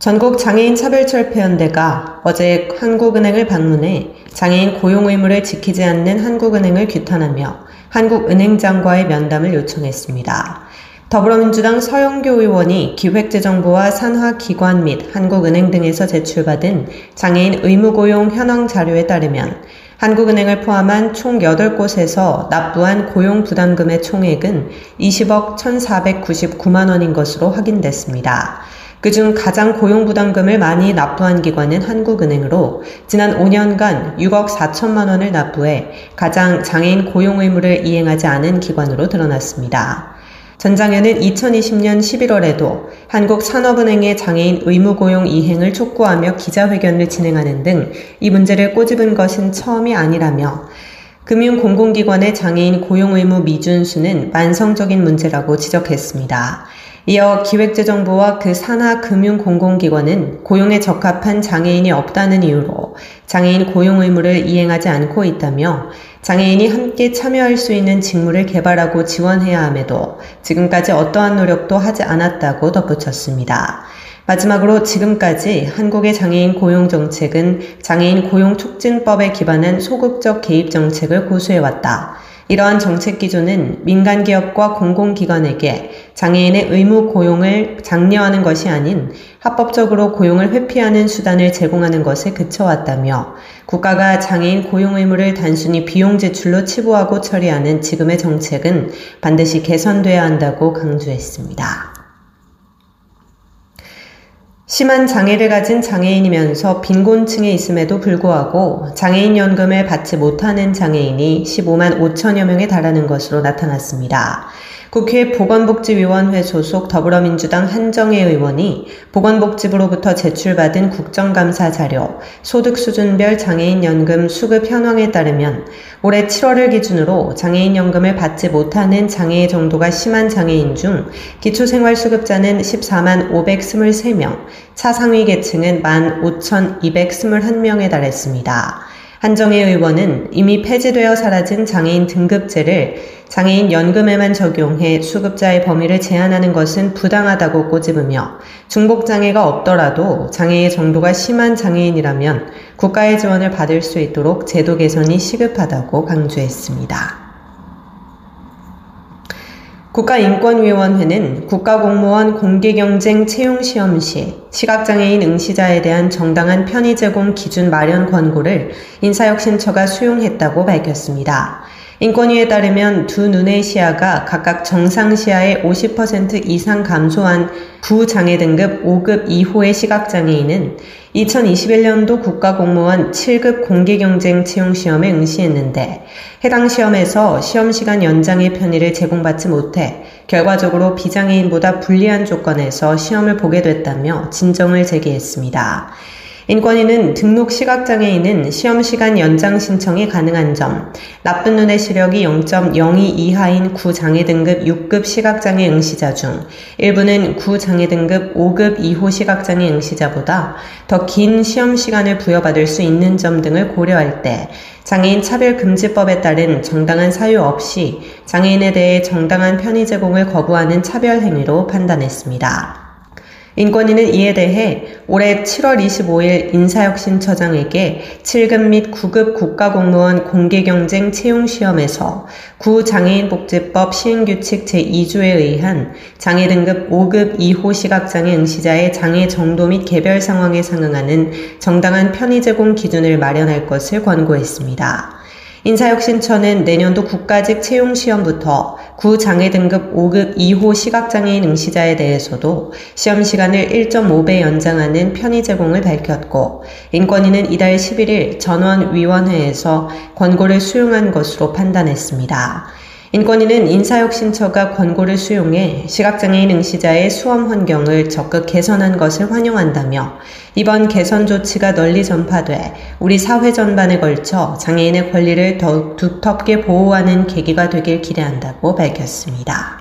전국 장애인 차별철폐연대가 어제 한국은행을 방문해 장애인 고용 의무를 지키지 않는 한국은행을 규탄하며 한국은행장과의 면담을 요청했습니다. 더불어민주당 서영교 의원이 기획재정부와 산하기관 및 한국은행 등에서 제출받은 장애인 의무고용 현황 자료에 따르면 한국은행을 포함한 총 8곳에서 납부한 고용부담금의 총액은 20억 1,499만 원인 것으로 확인됐습니다. 그중 가장 고용부담금을 많이 납부한 기관은 한국은행으로 지난 5년간 6억 4천만 원을 납부해 가장 장애인 고용 의무를 이행하지 않은 기관으로 드러났습니다. 전 장현은 2020년 11월에도 한국산업은행의 장애인 의무 고용 이행을 촉구하며 기자회견을 진행하는 등 이 문제를 꼬집은 것은 처음이 아니라며 금융공공기관의 장애인 고용 의무 미준수는 만성적인 문제라고 지적했습니다. 이어 기획재정부와 그 산하 금융공공기관은 고용에 적합한 장애인이 없다는 이유로 장애인 고용 의무를 이행하지 않고 있다며 장애인이 함께 참여할 수 있는 직무를 개발하고 지원해야 함에도 지금까지 어떠한 노력도 하지 않았다고 덧붙였습니다. 마지막으로 지금까지 한국의 장애인 고용 정책은 장애인 고용 촉진법에 기반한 소극적 개입 정책을 고수해왔다. 이러한 정책 기조는 민간 기업과 공공기관에게 장애인의 의무 고용을 장려하는 것이 아닌 합법적으로 고용을 회피하는 수단을 제공하는 것에 그쳐왔다며 국가가 장애인 고용 의무를 단순히 비용 제출로 치부하고 처리하는 지금의 정책은 반드시 개선돼야 한다고 강조했습니다. 심한 장애를 가진 장애인이면서 빈곤층에 있음에도 불구하고 장애인 연금을 받지 못하는 장애인이 15만 5천여 명에 달하는 것으로 나타났습니다. 국회 보건복지위원회 소속 더불어민주당 한정혜 의원이 보건복지부로부터 제출받은 국정감사 자료 소득 수준별 장애인 연금 수급 현황에 따르면 올해 7월을 기준으로 장애인 연금을 받지 못하는 장애 정도가 심한 장애인 중 기초생활수급자는 14만 523명, 차상위 계층은 1만 5,221명에 달했습니다. 한정혜 의원은 이미 폐지되어 사라진 장애인 등급제를 장애인 연금에만 적용해 수급자의 범위를 제한하는 것은 부당하다고 꼬집으며 중복장애가 없더라도 장애의 정도가 심한 장애인이라면 국가의 지원을 받을 수 있도록 제도 개선이 시급하다고 강조했습니다. 국가인권위원회는 국가공무원 공개경쟁 채용시험 시 시각장애인 응시자에 대한 정당한 편의 제공 기준 마련 권고를 인사혁신처가 수용했다고 밝혔습니다. 인권위에 따르면 두 눈의 시야가 각각 정상 시야의 50% 이상 감소한 부장애 등급 5급 이호의 시각장애인은 2021년도 국가공무원 7급 공개경쟁 채용시험에 응시했는데 해당 시험에서 시험시간 연장의 편의를 제공받지 못해 결과적으로 비장애인보다 불리한 조건에서 시험을 보게 됐다며 진정을 제기했습니다. 인권위는 등록 시각장애인은 시험시간 연장 신청이 가능한 점, 나쁜 눈의 시력이 0.02 이하인 구장애 등급 6급 시각장애 응시자 중 일부는 구장애 등급 5급 2호 시각장애 응시자보다 더 긴 시험시간을 부여받을 수 있는 점 등을 고려할 때 장애인 차별금지법에 따른 정당한 사유 없이 장애인에 대해 정당한 편의 제공을 거부하는 차별 행위로 판단했습니다. 인권위는 이에 대해 올해 7월 25일 인사혁신처장에게 7급 및 9급 국가공무원 공개경쟁 채용시험에서 구장애인복지법 시행규칙 제2조에 의한 장애 등급 5급 2호 시각장애 응시자의 장애 정도 및 개별 상황에 상응하는 정당한 편의 제공 기준을 마련할 것을 권고했습니다. 인사혁신처는 내년도 국가직 채용시험부터 구장애 등급 5급 2호 시각장애인 응시자에 대해서도 시험 시간을 1.5배 연장하는 편의 제공을 밝혔고 인권위는 이달 11일 전원위원회에서 권고를 수용한 것으로 판단했습니다. 인권위는 인사혁신처가 권고를 수용해 시각장애인 응시자의 수험 환경을 적극 개선한 것을 환영한다며 이번 개선 조치가 널리 전파돼 우리 사회 전반에 걸쳐 장애인의 권리를 더욱 두텁게 보호하는 계기가 되길 기대한다고 밝혔습니다.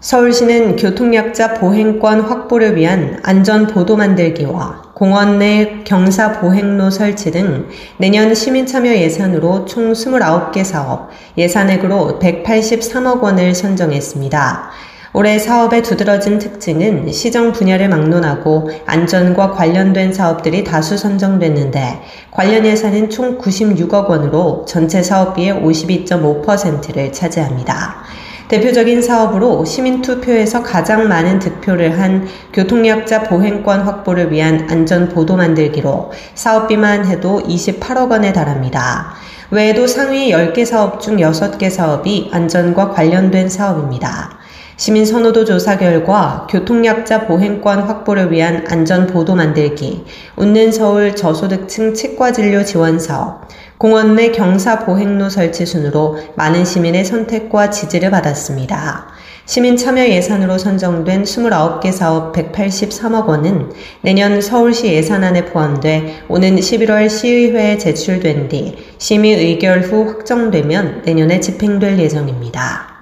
서울시는 교통약자 보행권 확보를 위한 안전 보도 만들기와 공원 내 경사 보행로 설치 등 내년 시민참여 예산으로 총 29개 사업, 예산액으로 183억 원을 선정했습니다. 올해 사업의 두드러진 특징은 시정 분야를 막론하고 안전과 관련된 사업들이 다수 선정됐는데 관련 예산은 총 96억 원으로 전체 사업비의 52.5%를 차지합니다. 대표적인 사업으로 시민투표에서 가장 많은 득표를 한 교통약자 보행권 확보를 위한 안전 보도 만들기로 사업비만 해도 28억 원에 달합니다. 외에도 상위 10개 사업 중 6개 사업이 안전과 관련된 사업입니다. 시민 선호도 조사 결과 교통약자 보행권 확보를 위한 안전 보도 만들기, 웃는 서울 저소득층 치과 진료 지원 사업, 공원 내 경사 보행로 설치 순으로 많은 시민의 선택과 지지를 받았습니다. 시민 참여 예산으로 선정된 29개 사업 183억 원은 내년 서울시 예산안에 포함돼 오는 11월 시의회에 제출된 뒤 심의 의결 후 확정되면 내년에 집행될 예정입니다.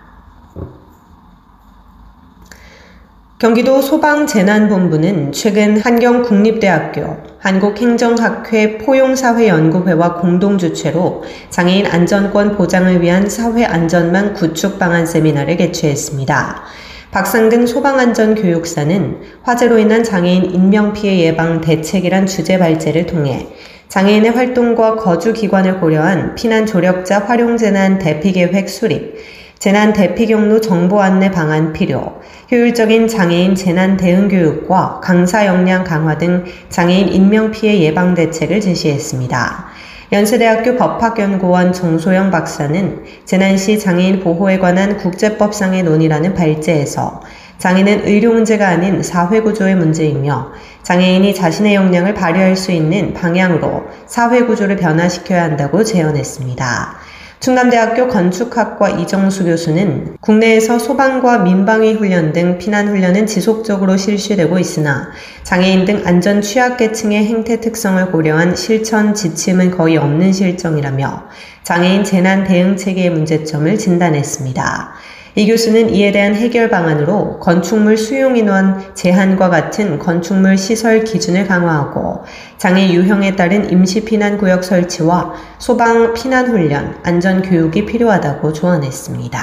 경기도 소방재난본부는 최근 한경국립대학교, 한국행정학회 포용사회연구회와 공동주최로 장애인 안전권 보장을 위한 사회안전망 구축 방안 세미나를 개최했습니다. 박상근 소방안전교육사는 화재로 인한 장애인 인명피해 예방 대책이란 주제 발제를 통해 장애인의 활동과 거주 기관을 고려한 피난 조력자 활용 재난 대피 계획 수립, 재난 대피 경로 정보 안내 방안 필요, 효율적인 장애인 재난 대응 교육과 강사 역량 강화 등 장애인 인명 피해 예방 대책을 제시했습니다. 연세대학교 법학연구원 정소영 박사는 재난 시 장애인 보호에 관한 국제법상의 논의라는 발제에서 장애는 의료 문제가 아닌 사회 구조의 문제이며 장애인이 자신의 역량을 발휘할 수 있는 방향으로 사회 구조를 변화시켜야 한다고 제언했습니다. 충남대학교 건축학과 이정수 교수는 국내에서 소방과 민방위 훈련 등 피난 훈련은 지속적으로 실시되고 있으나 장애인 등 안전 취약계층의 행태 특성을 고려한 실천 지침은 거의 없는 실정이라며 장애인 재난 대응 체계의 문제점을 진단했습니다. 이 교수는 이에 대한 해결 방안으로 건축물 수용 인원 제한과 같은 건축물 시설 기준을 강화하고 장애 유형에 따른 임시 피난 구역 설치와 소방 피난 훈련, 안전 교육이 필요하다고 조언했습니다.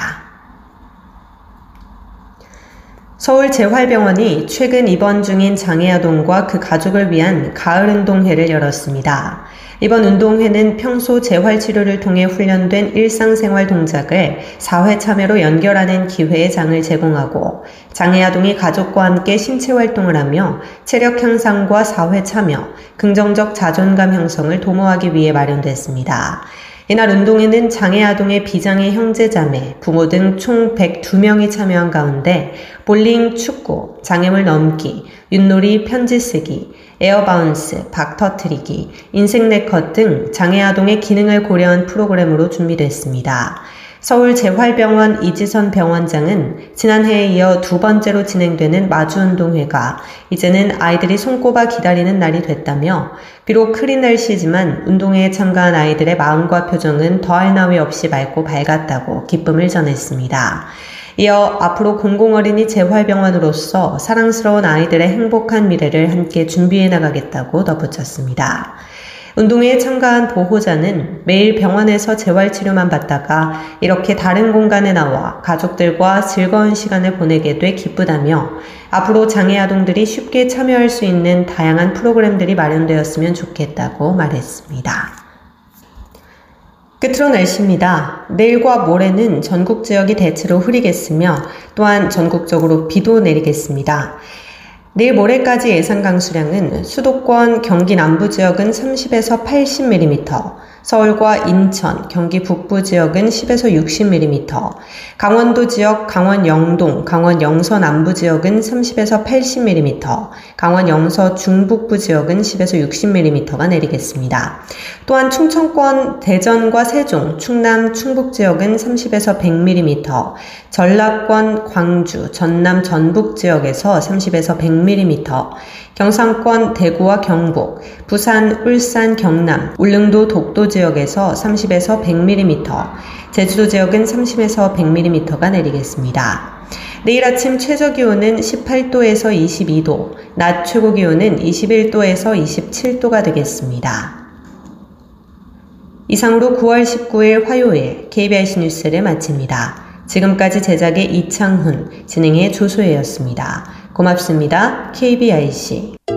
서울재활병원이 최근 입원 중인 장애아동과 그 가족을 위한 가을 운동회를 열었습니다. 이번 운동회는 평소 재활치료를 통해 훈련된 일상생활 동작을 사회 참여로 연결하는 기회의 장을 제공하고 장애 아동이 가족과 함께 신체 활동을 하며 체력 향상과 사회 참여, 긍정적 자존감 형성을 도모하기 위해 마련됐습니다. 이날 운동회에는 장애 아동의 비장애 형제자매, 부모 등 총 102명이 참여한 가운데 볼링, 축구, 장애물 넘기, 윷놀이, 편지 쓰기, air bounce, 박 터트리기, 인생 네컷 등 장애 아동의 기능을 고려한 프로그램으로 준비됐습니다. 서울 재활병원 이지선 병원장은 지난해에 이어 두 번째로 진행되는 마주운동회가 이제는 아이들이 손꼽아 기다리는 날이 됐다며 비록 흐린 날씨지만 운동회에 참가한 아이들의 마음과 표정은 더할 나위 없이 맑고 밝았다고 기쁨을 전했습니다. 이어 앞으로 공공어린이 재활병원으로서 사랑스러운 아이들의 행복한 미래를 함께 준비해 나가겠다고 덧붙였습니다. 운동회에 참가한 보호자는 매일 병원에서 재활치료만 받다가 이렇게 다른 공간에 나와 가족들과 즐거운 시간을 보내게 돼 기쁘다며 앞으로 장애 아동들이 쉽게 참여할 수 있는 다양한 프로그램들이 마련되었으면 좋겠다고 말했습니다. 끝으로 날씨입니다. 내일과 모레는 전국 지역이 대체로 흐리겠으며 또한 전국적으로 비도 내리겠습니다. 내일 모레까지 예상 강수량은 수도권 경기 남부 지역은 30에서 80mm, 서울과 인천, 경기 북부 지역은 10에서 60mm, 강원도 지역, 강원 영동, 강원 영서 남부 지역은 30에서 80mm, 강원 영서 중북부 지역은 10에서 60mm가 내리겠습니다. 또한 충청권, 대전과 세종, 충남, 충북 지역은 30에서 100mm, 전라권, 광주, 전남, 전북 지역에서 30에서 100mm, 경상권, 대구와 경북, 부산, 울산, 경남, 울릉도, 독도 지역에서 30에서 100mm, 제주도 지역은 30에서 100mm가 내리겠습니다. 내일 아침 최저 기온은 18도에서 22도, 낮 최고 기온은 21도에서 27도가 되겠습니다. 이상으로 9월 19일 화요일 KBIC 뉴스를 마칩니다. 지금까지 제작의 이창훈, 진행의 조소혜였습니다. 고맙습니다. KBIC.